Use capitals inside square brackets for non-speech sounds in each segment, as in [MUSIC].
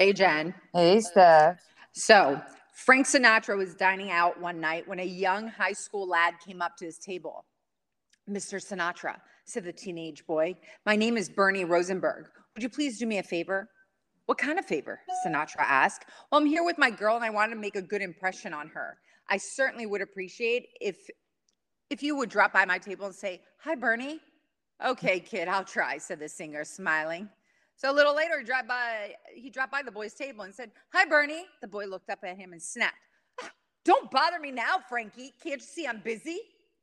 Hey, Jen. Hey, Steph. So, Frank Sinatra was dining out one night when a young high school lad came up to his table. Mr. Sinatra, said the teenage boy, my name is Bernie Rosenberg. Would you please do me a favor? What kind of favor? Sinatra asked. Well, I'm here with my girl and I want to make a good impression on her. I certainly would appreciate if if you would drop by my table and say, Hi, Bernie. Okay, kid, I'll try, said the singer, smiling. So a little later, he dropped by, he dropped by the boy's table and said, Hi, Bernie. The boy looked up at him and snapped. Ah, don't bother me now, Frankie. Can't you see I'm busy? [LAUGHS]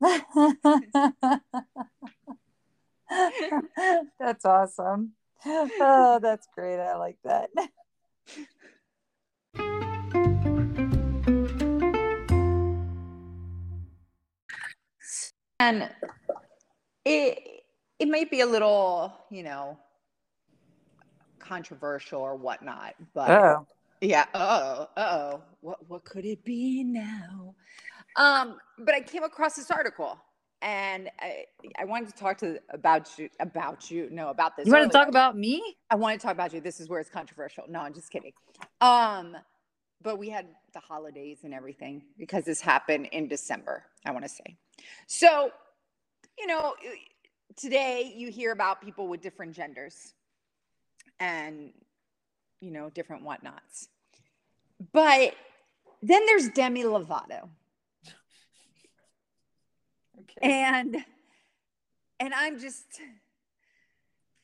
that's awesome. Oh, that's great. I like that. And it it might be a little, you know, controversial or whatnot, but Oh, yeah, oh, oh, what what could it be now? Um, but I came across this article and I, I wanted to talk to about you about you no about this you want to talk about me? I want to talk about you. This is where it's controversial. No, I'm just kidding. Um, but we had the holidays and everything because this happened in December, I want to say. So, you know, today you hear about people with different genders and, you know, different whatnots. But then there's Demi Lovato. [LAUGHS] Okay. And and I'm just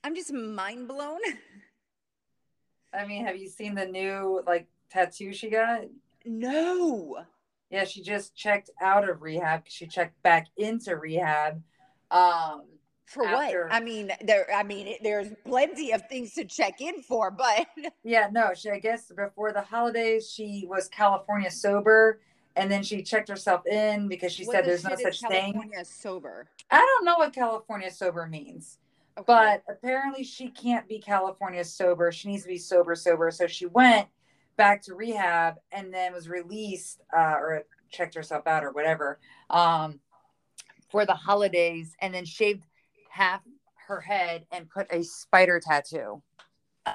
I'm just mind blown. I mean, have you seen the new like tattoo she got? No. Yeah, she just checked out of rehab. She checked back into rehab. Um, For After- what? I mean, there. I mean, it, there's plenty of things to check in for, but [LAUGHS] yeah, no, she I guess before the holidays she was California sober, and then she checked herself in because she what said the there's no such thing. California sober. I don't know what California sober means. Okay. but apparently she can't be California sober. She needs to be sober, sober. So she went back to rehab and then was released uh, or checked herself out or whatever um, for the holidays and then shaved half her head and put a spider tattoo.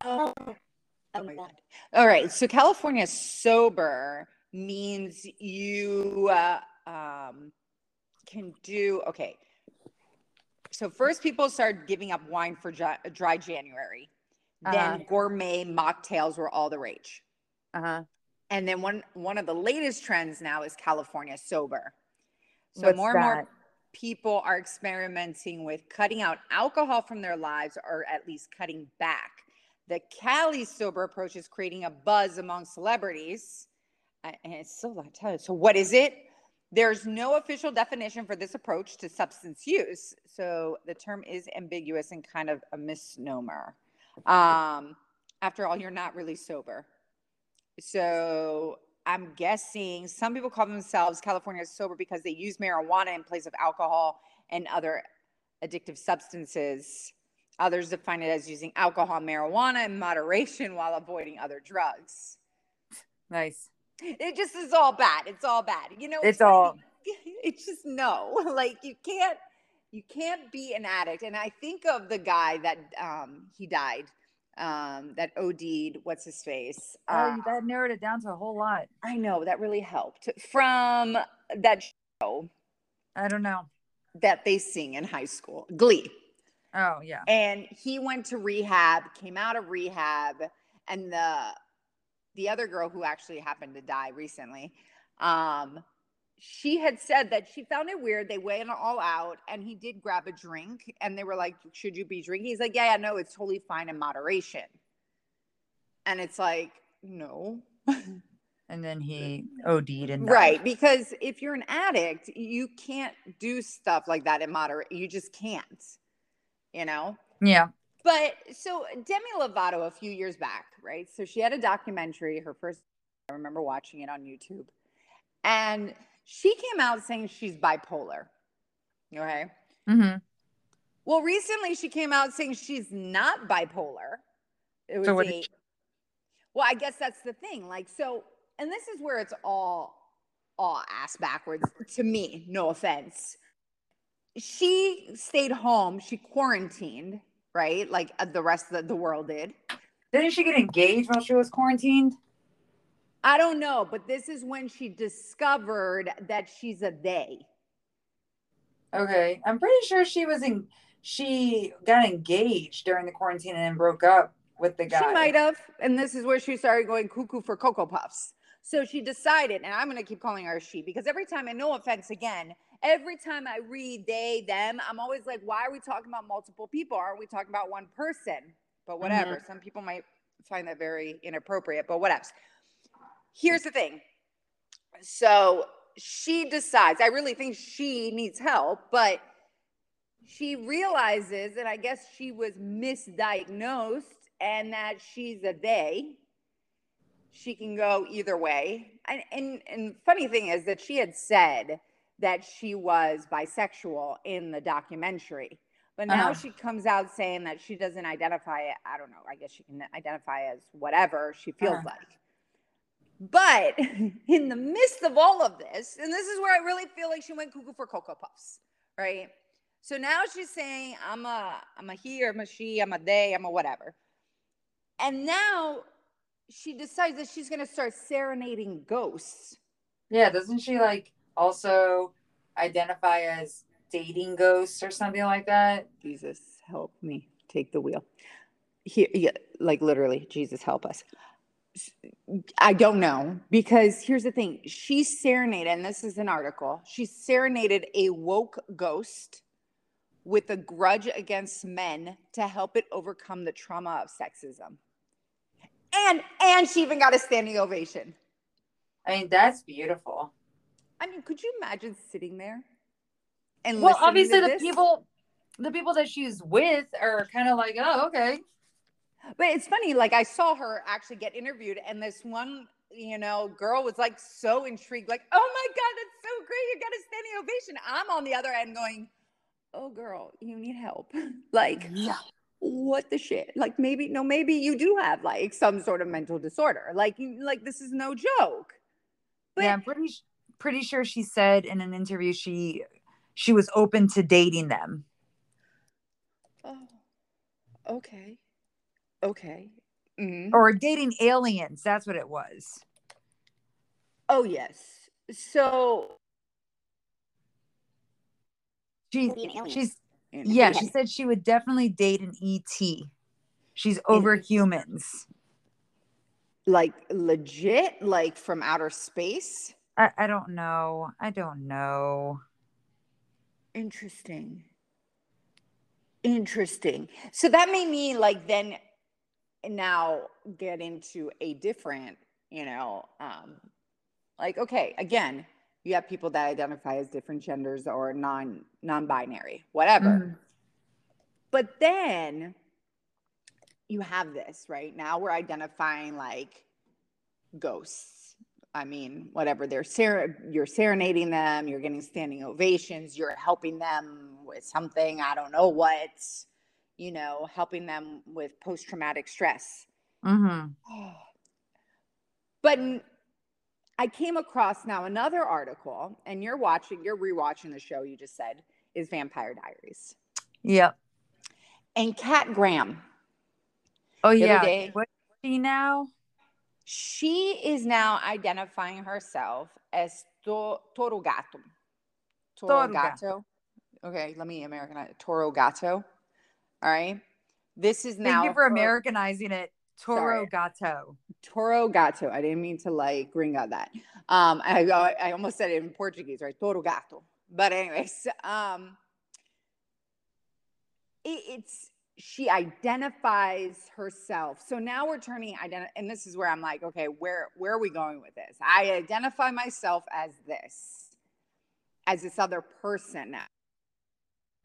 oh, oh my god. All right. So California sober means you uh, um, can do okay. So first, people started giving up wine for dry, dry January. Then Uh-huh. gourmet mocktails were all the rage. Uh huh. And then one one of the latest trends now is California sober. So What's more and more that? People are experimenting with cutting out alcohol from their lives or at least cutting back. The Cali sober approach is creating a buzz among celebrities. Uh, And it's still not. So what is it? There's no official definition for this approach to substance use. So the term is ambiguous and kind of a misnomer. Um, after all, you're not really sober. So I'm guessing some people call themselves California sober because they use marijuana in place of alcohol and other addictive substances. Others define it as using alcohol, marijuana in moderation while avoiding other drugs. Nice. It just is all bad. It's all bad. You know, It's all- [LAUGHS] It's just no. [LAUGHS] Like you can't. You can't be an addict. And I think of the guy that um, he died, um, that OD'd. What's his face? Oh, Uh, that narrowed it down to a whole lot. I know that really helped from that show I don't know. that they sing in high school, Glee. Oh, yeah. And he went to rehab, came out of rehab, and the the other girl who actually happened to die recently, um, she had said that she found it weird. They went all out, and he did grab a drink, and they were like, "Should you be drinking?" He's like, "Yeah, yeah, no, it's totally fine in moderation." And it's like, no, [LAUGHS] And then he OD'd and died. Right, because if you're an addict, you can't do stuff like that in moderate. You just can't, you know. Yeah. But so Demi Lovato a few years back, right? So she had a documentary, her first. I remember watching it on YouTube, and she came out saying she's bipolar. Okay. Mm-hmm. Well, recently she came out saying she's not bipolar. It was So a, well, I guess that's the thing. Like, so, and this is where it's all, all ass backwards to me. No offense. She stayed home. She quarantined, right? Like uh, the rest of the, the world did. Didn't she get engaged while she was quarantined? I don't know, but this is when she discovered that she's a they. Okay, I'm pretty sure she was in. She got engaged during the quarantine and then broke up with the guy. She might have, and this is where she started going cuckoo for cocoa puffs. So she decided, and I'm going to keep calling her she because every time, and no offense again, every time I read they, them, I'm always like, why are we talking about multiple people? Aren't we talking about one person? But whatever. Mm-hmm. Some people might find that very inappropriate, but whatever. Here's the thing. So she decides, I really think she needs help, but she realizes that I guess she was misdiagnosed and that she's a they. She can go either way. And, and, and funny thing is that she had said that she was bisexual in the documentary. But now uh-huh. she comes out saying that she doesn't identify, I don't know, I guess she can identify as whatever she feels uh-huh. like. But [LAUGHS] in the midst of all of this, and this is where I really feel like she went cuckoo for Cocoa Puffs, right? So now she's saying, I'm a, I'm a he, I'm a she, I'm a they, I'm a whatever. And now she decides that she's going to start serenading ghosts. Yeah, doesn't she like also identify as dating ghosts or something like that? Jesus, help me take the wheel. Here, yeah, like literally, Jesus, help us. I don't know because here's the thing. She serenaded, and this is an article. She serenaded a woke ghost with a grudge against men to help it overcome the trauma of sexism. And and she even got a standing ovation. I mean, that's beautiful. I mean, could you imagine sitting there and well, obviously the this? people, the people that she's with are kind of like, oh, okay. But it's funny, like I saw her actually get interviewed, and this one, you know, girl was like so intrigued, like, oh my god, that's so great! You got a standing ovation. I'm on the other end going, oh girl, you need help. [LAUGHS] like, yeah. What the shit? Like maybe no, maybe you do have like some sort of mental disorder. Like you, like this is no joke. But yeah, I'm pretty pretty sure she said in an interview she she was open to dating them. Oh, okay, okay. Mm-hmm. Or dating aliens. That's what it was. Oh yes. So she she's yeah. She said she would definitely date an ET. She's over humans. Like legit, like from outer space. I, I don't know. I don't know. Interesting. Interesting. So that made me like then now get into a different, you know, um, like, okay, again, you have people that identify as different genders or non non-binary, whatever. Mm. But then you have this, right? Now we're identifying like ghosts I mean, whatever they're ser- you're serenading them, you're getting standing ovations, you're helping them with something, I don't know what, you know, helping them with post traumatic stress. Mm-hmm. [SIGHS] But I came across now another article, and you're watching, you're rewatching the show you just said is Vampire Diaries. Yep. And Kat Graham. Oh, yeah. What's she now? She is now identifying herself as to- Toro Gato. Toro, Gato. Okay, let me Americanize Toro Gato. All right. This is now. Thank you for Americanizing it. Toro Sorry. Gato. Toro Gato. I didn't mean to like bring out that. Um, I, I almost said it in Portuguese, right? Toro Gato. But anyways, um, it, it's she identifies herself. So now we're turning identi- and this is where I'm like, okay, where where are we going with this? I identify myself as this, as this other person now.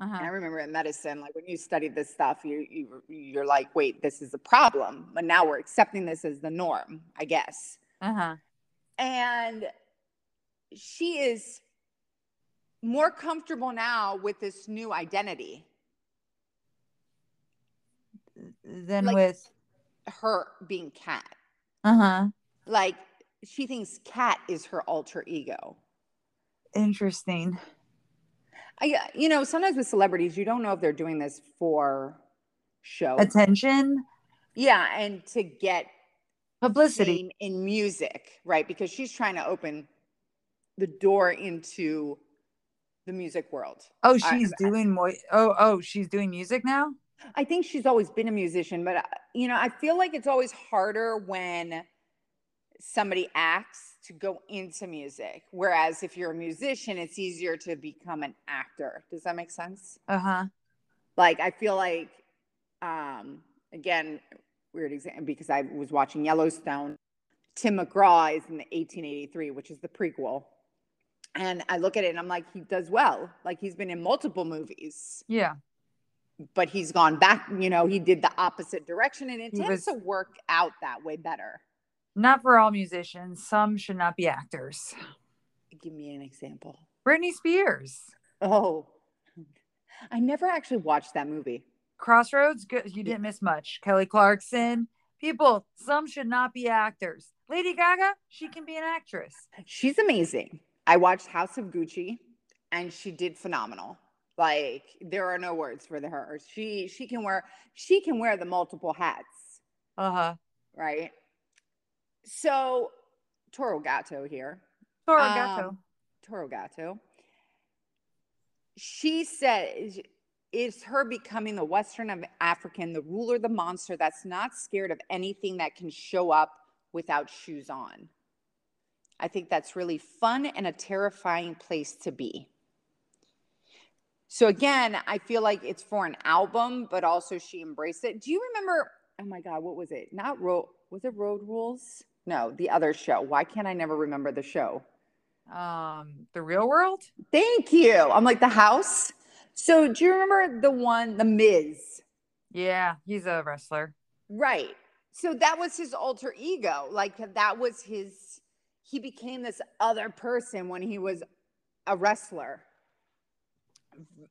Uh-huh. I remember in medicine, like when you study this stuff, you, you you're like, wait, this is a problem, but now we're accepting this as the norm, I guess. Uh-huh. And she is more comfortable now with this new identity than like with her being cat. Uh-huh. Like she thinks cat is her alter ego. Interesting. I you know, sometimes with celebrities, you don't know if they're doing this for show. Attention. Yeah, and to get Publicity. in music, right? Because she's trying to open the door into the music world. Oh, I- she's doing more. Oh, oh, she's doing music now. I think she's always been a musician, but uh, you know, I feel like it's always harder when somebody acts to go into music. Whereas if you're a musician, it's easier to become an actor. Does that make sense? Uh huh. Like I feel like um again, weird example because I was watching Yellowstone. Tim McGraw is in the 1883, which is the prequel. And I look at it and I'm like, he does well. Like he's been in multiple movies Yeah. but he's gone back. You know, he did the opposite direction, and it He tends was- to work out that way better. Not for all musicians. Some should not be actors. Give me an example. Britney Spears. Oh, I never actually watched that movie. Crossroads. Good. You didn't miss much. Kelly Clarkson. People. Some should not be actors. Lady Gaga. She can be an actress. She's amazing. I watched House of Gucci, and she did phenomenal. Like there are no words for her. She she can wear she can wear the multiple hats, Uh huh. right? So, Toro Gato here. Toro Um, Toro Gato. She said it's her becoming the Western of African, the ruler, the monster that's not scared of anything that can show up without shoes on. I think that's really fun and a terrifying place to be. So again, I feel like it's for an album, but also she embraced it. Do you remember? Oh my God, what was it? Not road. Was it Road Rules? No, the other show. Why can't I never remember the show? Um, the real world. Thank you. I'm like the house. So do you remember the one, the Miz? Yeah, he's a wrestler. Right. So that was his alter ego. Like that was his, he became this other person when he was a wrestler.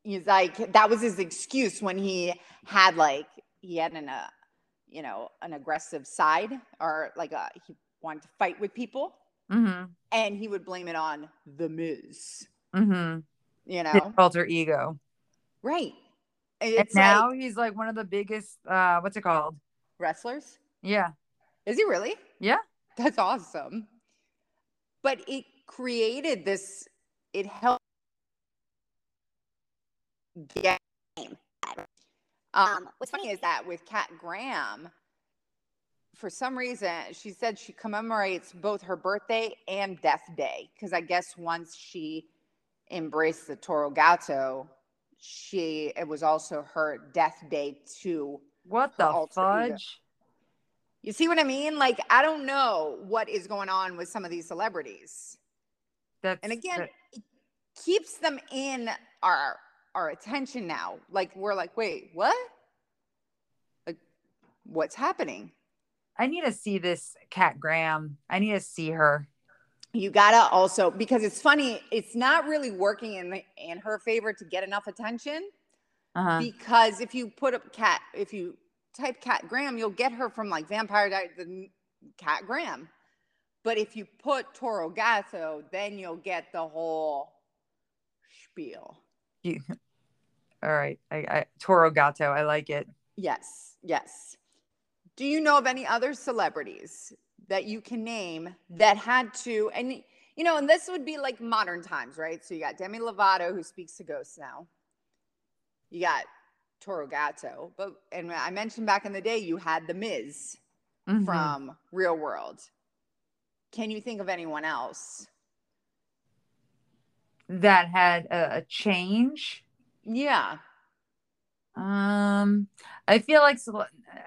He's like, that was his excuse when he had like, he had an, uh, you know, an aggressive side or like a, he wanted to fight with people Mm-hmm. and he would blame it on the Miz, Mm-hmm. you His know? alter ego. Right. And It's now like he's like one of the biggest. Uh, what's it called? wrestlers. Yeah. Is he really? Yeah. That's awesome. But it created this, it helped get um what's funny is that with Kat Graham, for some reason, she said she commemorates both her birthday and death day. Because I guess once she embraced the Toro Gato, she it was also her death day too. What the ego. fudge? You see what I mean? Like, I don't know what is going on with some of these celebrities. That's And again, that- it keeps them in our our attention now. Like we're like, wait, what? Like, what's happening? I need to see this Kat Graham. I need to see her. You gotta also because it's funny, it's not really working in the, in her favor to get enough attention. Uh-huh. Because if you put up cat, if you type Kat Graham, you'll get her from like Vampire Diaries, the Kat Graham. But if you put Toro Gato, then you'll get the whole spiel. You, [LAUGHS] all right. I, I Toro Gato. I like it. Yes, yes. Do you know of any other celebrities that you can name that had to, and you know, and this would be like modern times, right? So you got Demi Lovato who speaks to ghosts now. You got Toro Gato, but and I mentioned back in the day you had the Miz Mhm. from Real World. Can you think of anyone else? That had a, a change. Yeah. Um, I feel like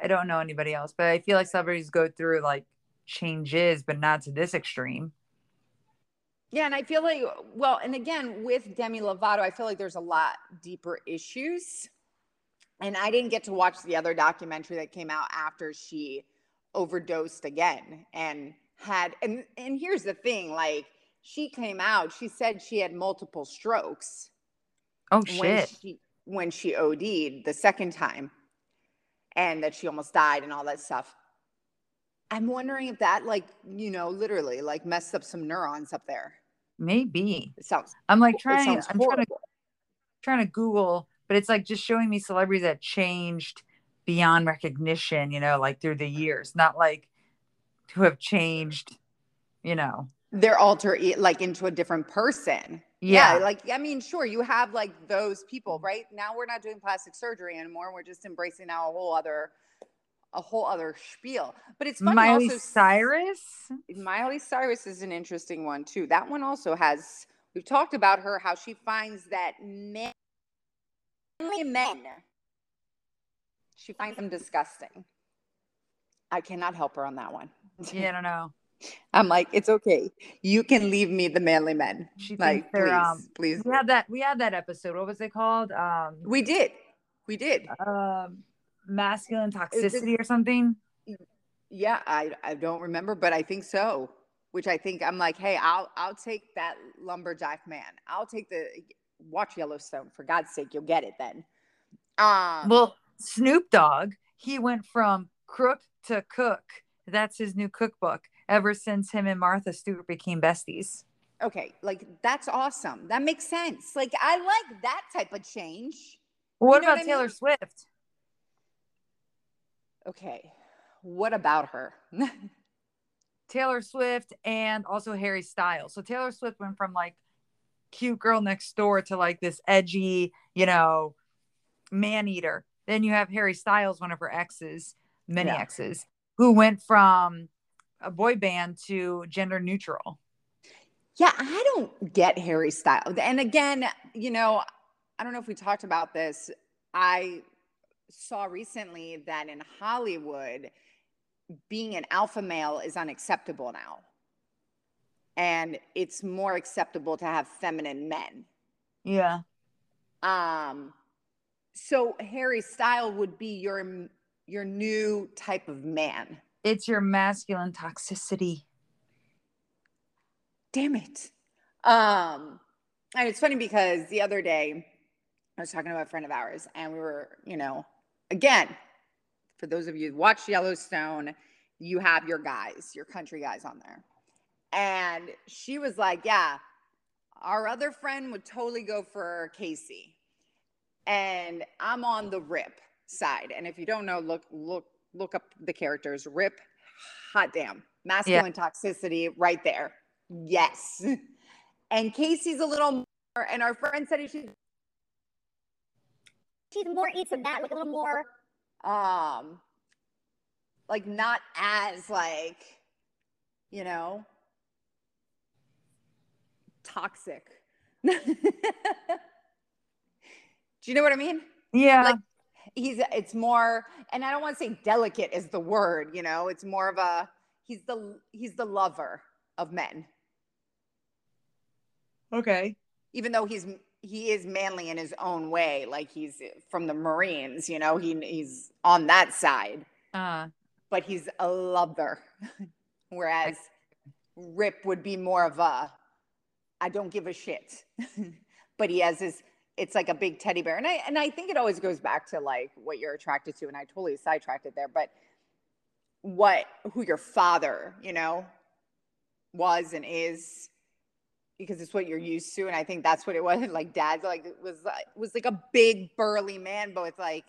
I don't know anybody else, but I feel like celebrities go through like changes, but not to this extreme. Yeah, and I feel like, well, and again, with Demi Lovato, I feel like there's a lot deeper issues. And I didn't get to watch the other documentary that came out after she overdosed again and had and and here's the thing, like she came out, she said she had multiple strokes Oh when shit! she when she OD'd the second time and that she almost died and all that stuff. I'm wondering if that like, you know, literally like messed up some neurons up there. Maybe It sounds I'm like trying. I'm trying to trying to Google, but it's like just showing me celebrities that changed beyond recognition, you know, like through the years, not like who have changed, you know. Their alter like into a different person. Yeah. Like, I mean, sure, you have like those people, right? Now we're not doing plastic surgery anymore. We're just embracing now a whole other a whole other spiel. But it's funny Miley also Cyrus. Miley Cyrus is an interesting one too. That one also has we've talked about her how she finds that men only men she finds them disgusting. I cannot help her on that one. Yeah, I don't know. I'm like, it's okay. You can leave me the manly men. She Like, thinks please, um please. we had that we had that episode. What was it called? Um We did. We did. um masculine toxicity or something. Yeah, I I don't remember, but I think so. Which I think I'm like, hey, I'll I'll take that lumberjack man. I'll take the watch Yellowstone for God's sake. You'll get it then. Um, Well, Snoop Dogg, he went from crook to cook. That's his new cookbook. Ever since him and Martha Stewart became besties. okay, like that's awesome. That makes sense. Like I like that type of change. What know what about I Taylor mean? Swift? Okay, what about her? [LAUGHS] Taylor Swift and also Harry Styles. So Taylor Swift went from like cute girl next door to like this edgy, you know, man eater. Then you have Harry Styles, one of her exes, many Yeah. exes, who went from a boy band to gender neutral. Yeah, I don't get Harry Styles. And again, you know, I don't know if we talked about this. I saw recently that in Hollywood, being an alpha male is unacceptable now. And it's more acceptable to have feminine men. Yeah. Um, so Harry Style would be your your new type of man. It's your masculine toxicity. damn it. Um, and it's funny because the other day I was talking to a friend of ours, and we were, you know, again, for those of you who watch Yellowstone, you have your guys, your country guys on there. And she was like, Yeah, our other friend would totally go for Kayce. And I'm on the rip side. And if you don't know, look, look, look up the characters. Rip, hot damn. Masculine toxicity right there. Yes. [LAUGHS] And Kayce's a little more, and our friend said she's she's more eats of that, like a little more. um like not as like, you know, toxic. [LAUGHS] Do you know what I mean? Yeah. Like, He's it's more, and I don't want to say delicate is the word, you know, it's more of a he's the he's the lover of men. okay. even though he's he is manly in his own way like he's from the marines you know he he's on that side Uh but he's a lover [LAUGHS] whereas rip would be more of a i don't give a shit [LAUGHS] but he has his it's like a big teddy bear and i and i think it always goes back to like what you're attracted to and i totally sidetracked it there but what who your father you know was and is because it's what you're used to and i think that's what it was [LAUGHS] like dad's like it was like was like a big burly man but it's like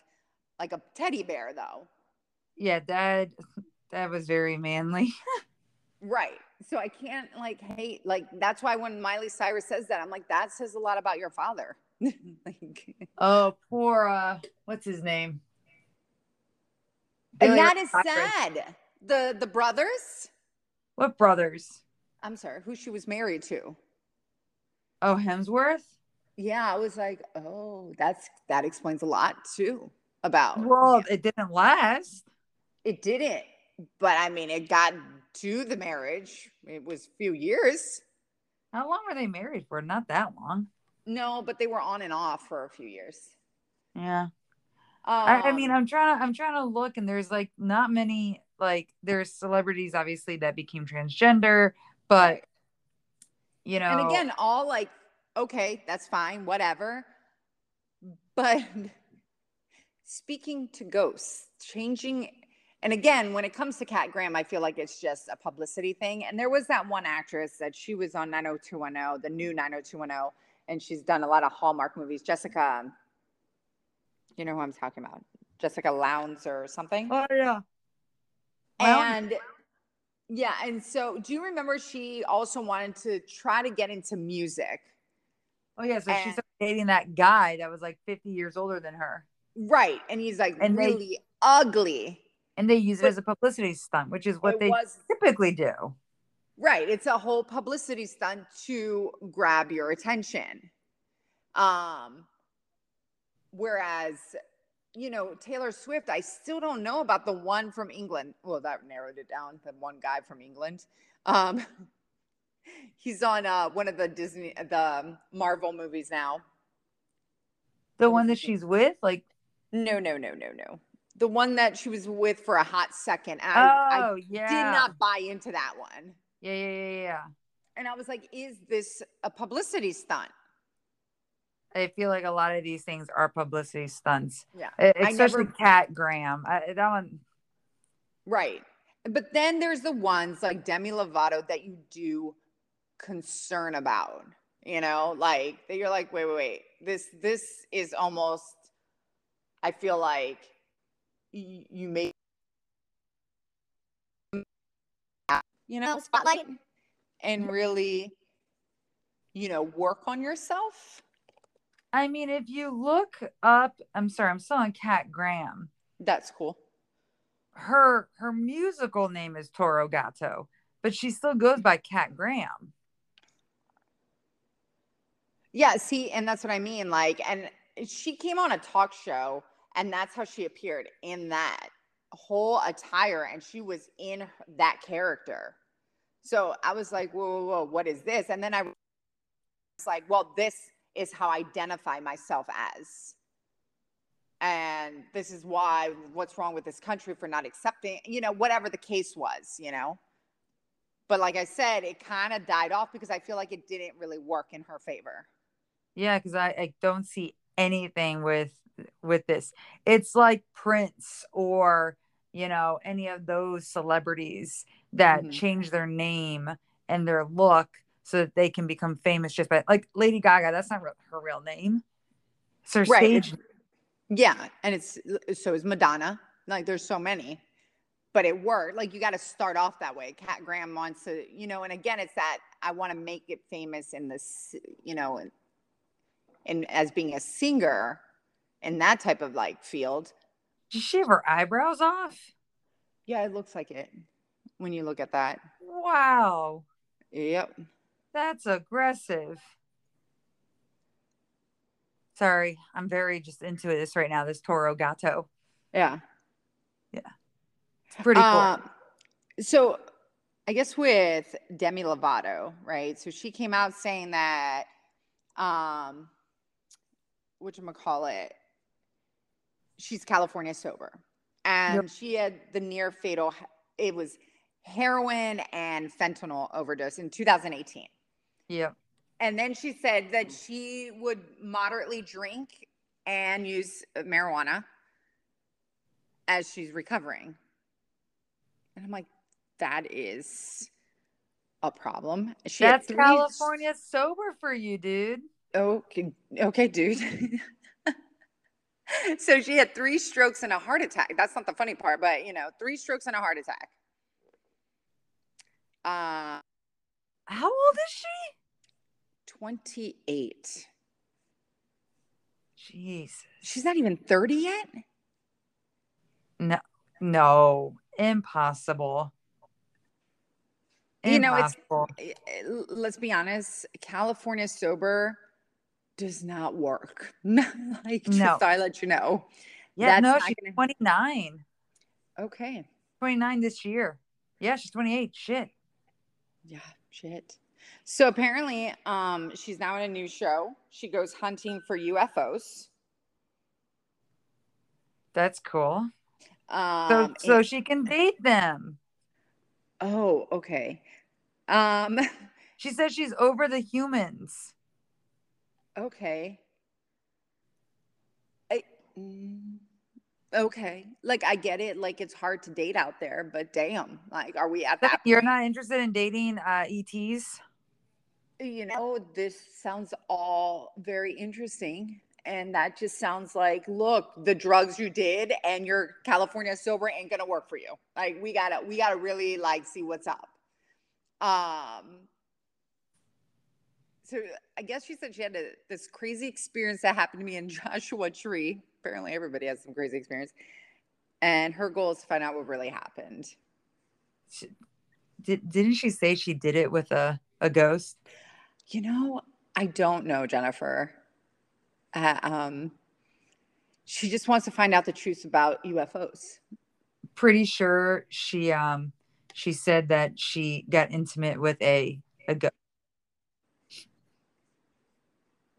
like a teddy bear though yeah, dad [LAUGHS] that was very manly. [LAUGHS] right so i can't like hate like that's why when miley cyrus says that i'm like that says a lot about your father [LAUGHS] like, Oh, poor uh what's his name? and Billy that Ray sad the the brothers What brothers? i'm sorry who she was married to Oh, Hemsworth? yeah i was like oh that's that explains a lot too about Well, it didn't last. It didn't, but I mean, it got to the marriage. It was a few years. How long were they married for? Not that long. No, but they were on and off for a few years. Yeah. Um, I, I mean, I'm trying to I'm trying to look and there's like not many like there's celebrities obviously that became transgender, but you know and again, all like, okay, that's fine, whatever. But [LAUGHS] speaking to ghosts, changing, and again, when it comes to Kat Graham, I feel like it's just a publicity thing. And there was that one actress that she was on 90210, the new 90210, and she's done a lot of Hallmark movies. Jessica, you know who I'm talking about? Jessica Lowndes or something. Oh yeah. And yeah, and so do you remember she also wanted to try to get into music? Oh yeah. So she And- started dating that guy that was like 50 years older than her. Right. And he's like And they- really ugly. And they use it But- as a publicity stunt, which is what they was typically do. Right. It's a whole publicity stunt to grab your attention. Um whereas you know, Taylor Swift, I still don't know about the one from England. Well, that narrowed it down. The one guy from England. Um, [LAUGHS] he's on uh, one of the Disney, the Marvel movies now. The one that she's with, like, No, no, no, no, no. The one that she was with for a hot second. I, oh I yeah, did not buy into that one. Yeah, yeah, yeah, yeah. And I was like, is this a publicity stunt? I feel like a lot of these things are publicity stunts, Yeah. Especially never- Kat Graham. I, that one, Right. But then there's the ones like Demi Lovato that you do concern about, you know, like that you're like, wait, wait, wait. This this is almost I feel like y- you may you know, Oh, spotlight. and mm-hmm. really you know, work on yourself. I mean, if you look up, I'm sorry, I'm still on Kat Graham. That's cool. Her her musical name is Toro Gato, but she still goes by Kat Graham. Yeah, see, and that's what I mean. Like, and she came on a talk show, and that's how she appeared in that whole attire, and she was in that character. So I was like, whoa, whoa, whoa, what is this? And then I was like, well, this is how I identify myself as. And this is why, what's wrong with this country for not accepting, you know, whatever the case was, you know? But like I said, it kind of died off because I feel like it didn't really work in her favor. Yeah, because I, I don't see anything with with this. It's like Prince or you know any of those celebrities that Mhm. change their name and their look so that they can become famous just by like Lady Gaga. That's not her real name. It's her Right, stage. Yeah, and it's so is Madonna. Like there's so many, but it worked. Like you got to start off that way. Kat Graham wants to, you know, and again, it's that I want to make it famous in this, you know, and as being a singer in that type of like field. Did she have her eyebrows off? Yeah, it looks like it when you look at that. Wow, Yep. that's aggressive. Sorry, I'm very just into this right now. This Toro Gato. Yeah. Yeah. It's pretty cool. Um, so I guess with Demi Lovato, right? So she came out saying that um what gonna call it she's California sober. And she had the near fatal it was heroin and fentanyl overdose in 2018. Yeah. And then she said that she would moderately drink and use marijuana as she's recovering. And I'm like, that is a problem. She That's California sober for you, dude. Okay, okay, dude. [LAUGHS] [LAUGHS] so she had three strokes and a heart attack. That's not the funny part, but you know, three strokes and a heart attack. Uh, How old is she? 28. Jesus. She's not even 30 yet. No, no, impossible. You know, it's- Impossible. Eh, eh, Let's be honest, California sober does not work. [LAUGHS] like, just No. I'd let you know. yeah, that's no, she's gonna- 29. Okay. 29 this year. Yeah, she's 28. Shit. Yeah, shit. So apparently, um, she's now in a new show. She goes hunting for UFOs. That's cool. So, Um, so and- she can date them. oh, okay. Um, [LAUGHS] She says she's over the humans. Okay. I, mm, okay. Like I get it. Like it's hard to date out there, but damn, like, are we at that? You're point? not interested in dating uh, ETs? you know, this sounds all very interesting. And that just sounds like, look, the drugs you did and your California sober ain't gonna work for you. Like we gotta, we gotta really like see what's up. Um, so I guess she said she had a, this crazy experience that happened to me in [LAUGHS] Joshua Tree. Apparently, everybody has some crazy experience. And her goal is to find out what really happened. She, did, didn't she say she did it with a, a ghost? You know, I don't know, Jennifer. Uh, um, she just wants to find out the truth about UFOs. Pretty sure she um she said that she got intimate with a a ghost.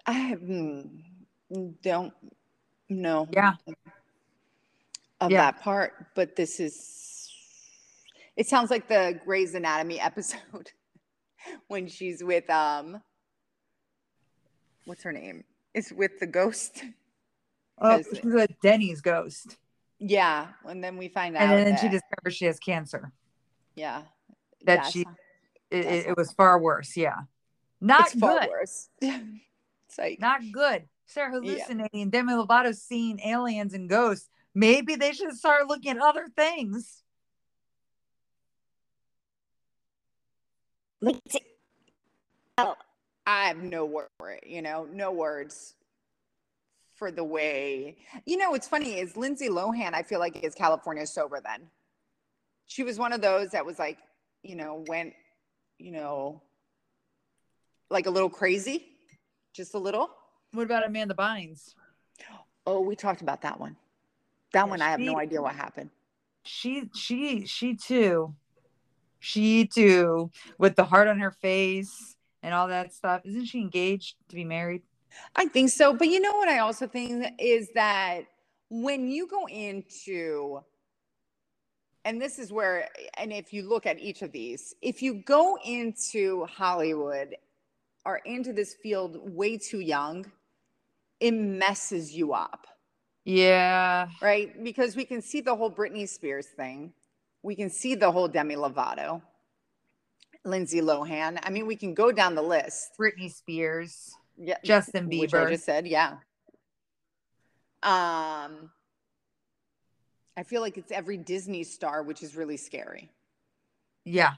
I mm, don't know. Yeah. Of Yeah. that part, but this is. It sounds like the Grey's Anatomy [LAUGHS] episode when she's with um. What's her name? It's with the ghost. [LAUGHS] Oh, Because- she's a Denny's ghost, Yeah, and then we find out. and then she discovers she has cancer. yeah that she- it, it was far worse. Yeah, not it's far good. worse. [LAUGHS] it's like Not good. Start hallucinating. Demi Lovato's seeing aliens and ghosts. Maybe they should start looking at other things. Like, t- oh, I have no word for it, you know, no words for the way. You know, what's funny is Lindsay Lohan, I feel like is California sober then. She was one of those that was like, you know, went, you know, like a little crazy, just a little. What about Amanda Bynes? Oh, we talked about that one. That Yeah, one, I have no idea what happened. She, she, she too. She too, with the heart on her face and all that stuff. Isn't she engaged to be married? I think so. But you know what I also think is that when you go into, and this is where, and if you look at each of these, if you go into Hollywood or into this field way too young, it messes you up, Yeah. right? Because we can see the whole Britney Spears thing, we can see the whole Demi Lovato, Lindsay Lohan. I mean, we can go down the list. Britney Spears, Yeah, Justin which I Bieber. just said, yeah. Um, I feel like it's every Disney star, which is really scary. Yeah.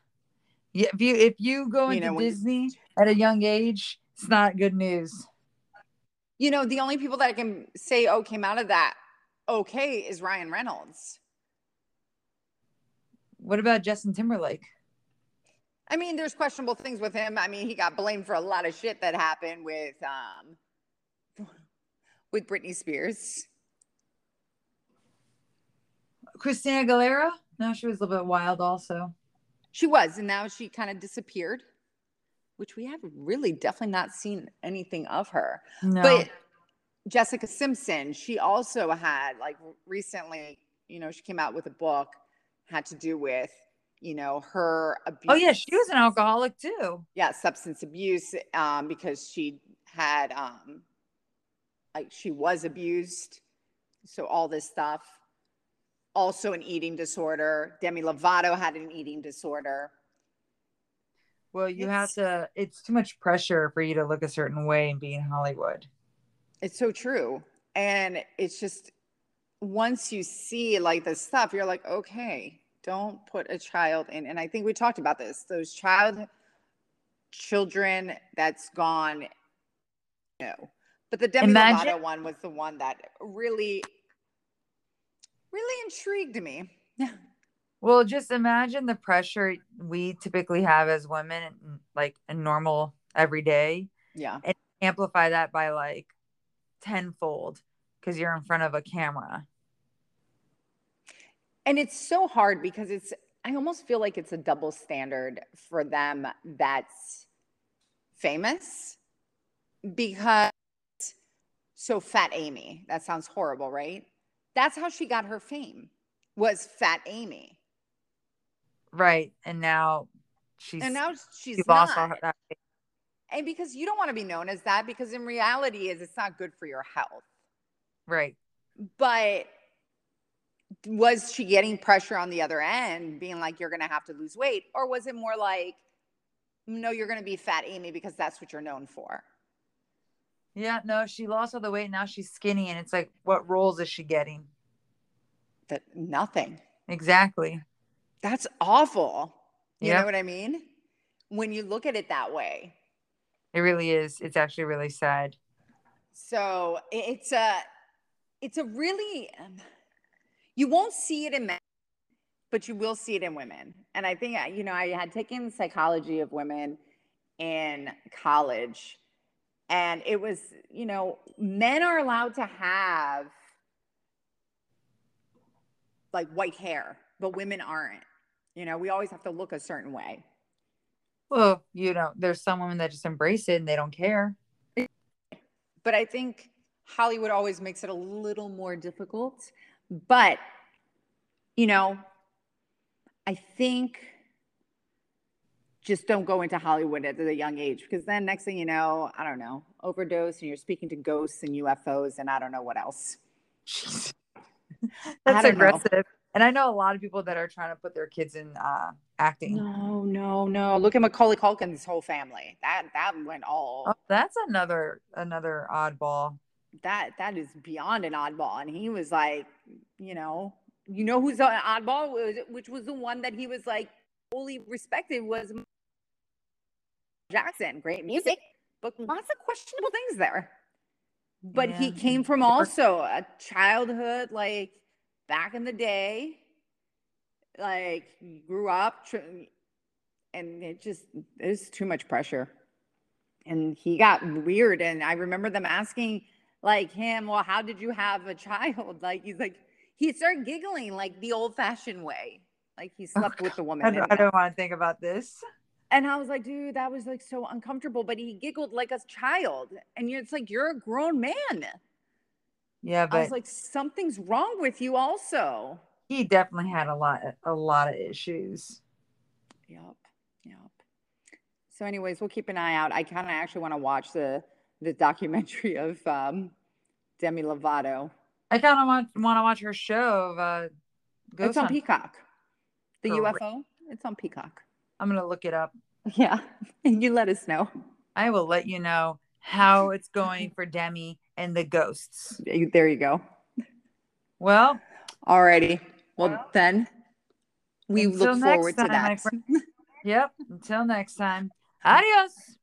Yeah. If you if you go You into know, Disney at a young age, it's not good news. You know, the only people that I can say, oh, came out of that okay is Ryan Reynolds. What about Justin Timberlake? I mean, there's questionable things with him. I mean, he got blamed for a lot of shit that happened with um [LAUGHS] with Britney Spears. Christina Aguilera? No, she was a little bit wild also. She was, and now she kind of disappeared, which we have really definitely not seen anything of her. No. But Jessica Simpson, she also had like recently, you know, she came out with a book had to do with, you know, her abuse. oh yeah, she was an alcoholic too. yeah, substance abuse um, because she had um, like she was abused, so all this stuff. Also, an eating disorder. Demi Lovato had an eating disorder. Well, you have to it's too much pressure for you to look a certain way and be in Hollywood. It's so true. And it's just once you see like this stuff, you're like, okay, don't put a child in. And I think we talked about this. Those child children that's gone, no. But the Demi Imagine- Lovato one was the one that really, really intrigued me. Yeah. Well, just imagine the pressure we typically have as women like a normal everyday. yeah. And Amplify that by like tenfold because you're in front of a camera. And it's so hard because it's, I almost feel like it's a double standard for them that's famous because, so Fat Amy, that sounds horrible, right? That's how she got her fame, was Fat Amy. Right. And now she's And now she's she lost all her, And because you don't want to be known as that, because in reality is it's not good for your health. right. But was she getting pressure on the other end, being like, you're going to have to lose weight? Or was it more like, no, you're going to be fat Amy because that's what you're known for? Yeah, no, she lost all the weight. Now she's skinny, and it's like, what roles is she getting? That nothing. Exactly. That's awful. You Yep. know what I mean? When you look at it that way. It really is. It's actually really sad. So it's a, it's a really, um, you won't see it in men, but you will see it in women. And I think, you know, I had taken psychology of women in college, and it was, you know, men are allowed to have like white hair, but women aren't. You know, we always have to look a certain way. Well, you know, there's some women that just embrace it and they don't care. but I think Hollywood always makes it a little more difficult. But, you know, I think just don't go into Hollywood at a young age because then next thing you know, I don't know, overdose and you're speaking to ghosts and UFOs and I don't know what else. [LAUGHS] That's don't know. aggressive. And I know a lot of people that are trying to put their kids in uh, acting. No, no, no. Look at Macaulay Culkin's whole family. That that went all Oh, that's another another oddball. that that is beyond an oddball. And he was like, you know, you know who's an oddball which was the one that he was like fully respected was Jackson. Great music, but lots of questionable things there. But he came from also a childhood like back in the day, like grew up, and it just there's too much pressure. And he got weird. And I remember them asking like him, well, how did you have a child? [LAUGHS] Like he's like, he started giggling like the old fashioned way. Like he oh, slept with the woman. I don't, I don't want to think about this. And I was like, dude, that was like so uncomfortable. But he giggled like a child. And it's like, you're a grown man. Yeah, But I was like, something's wrong with you also. he definitely had a lot a lot of issues. Yep. Yep. So, anyways, we'll keep an eye out. I kind of actually want to watch the the documentary of um, Demi Lovato. I kind of want want to watch her show of uh Ghost it's on Hunt. Peacock. The Correct. UFO. It's on Peacock. I'm gonna look it up. Yeah, [LAUGHS] and you let us know. I will let you know how it's going for Demi and the ghosts. There you go. Well, Alrighty. Well, Well, then we look forward to time, my that. yep. Until next time. [LAUGHS] Adios.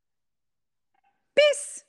Peace.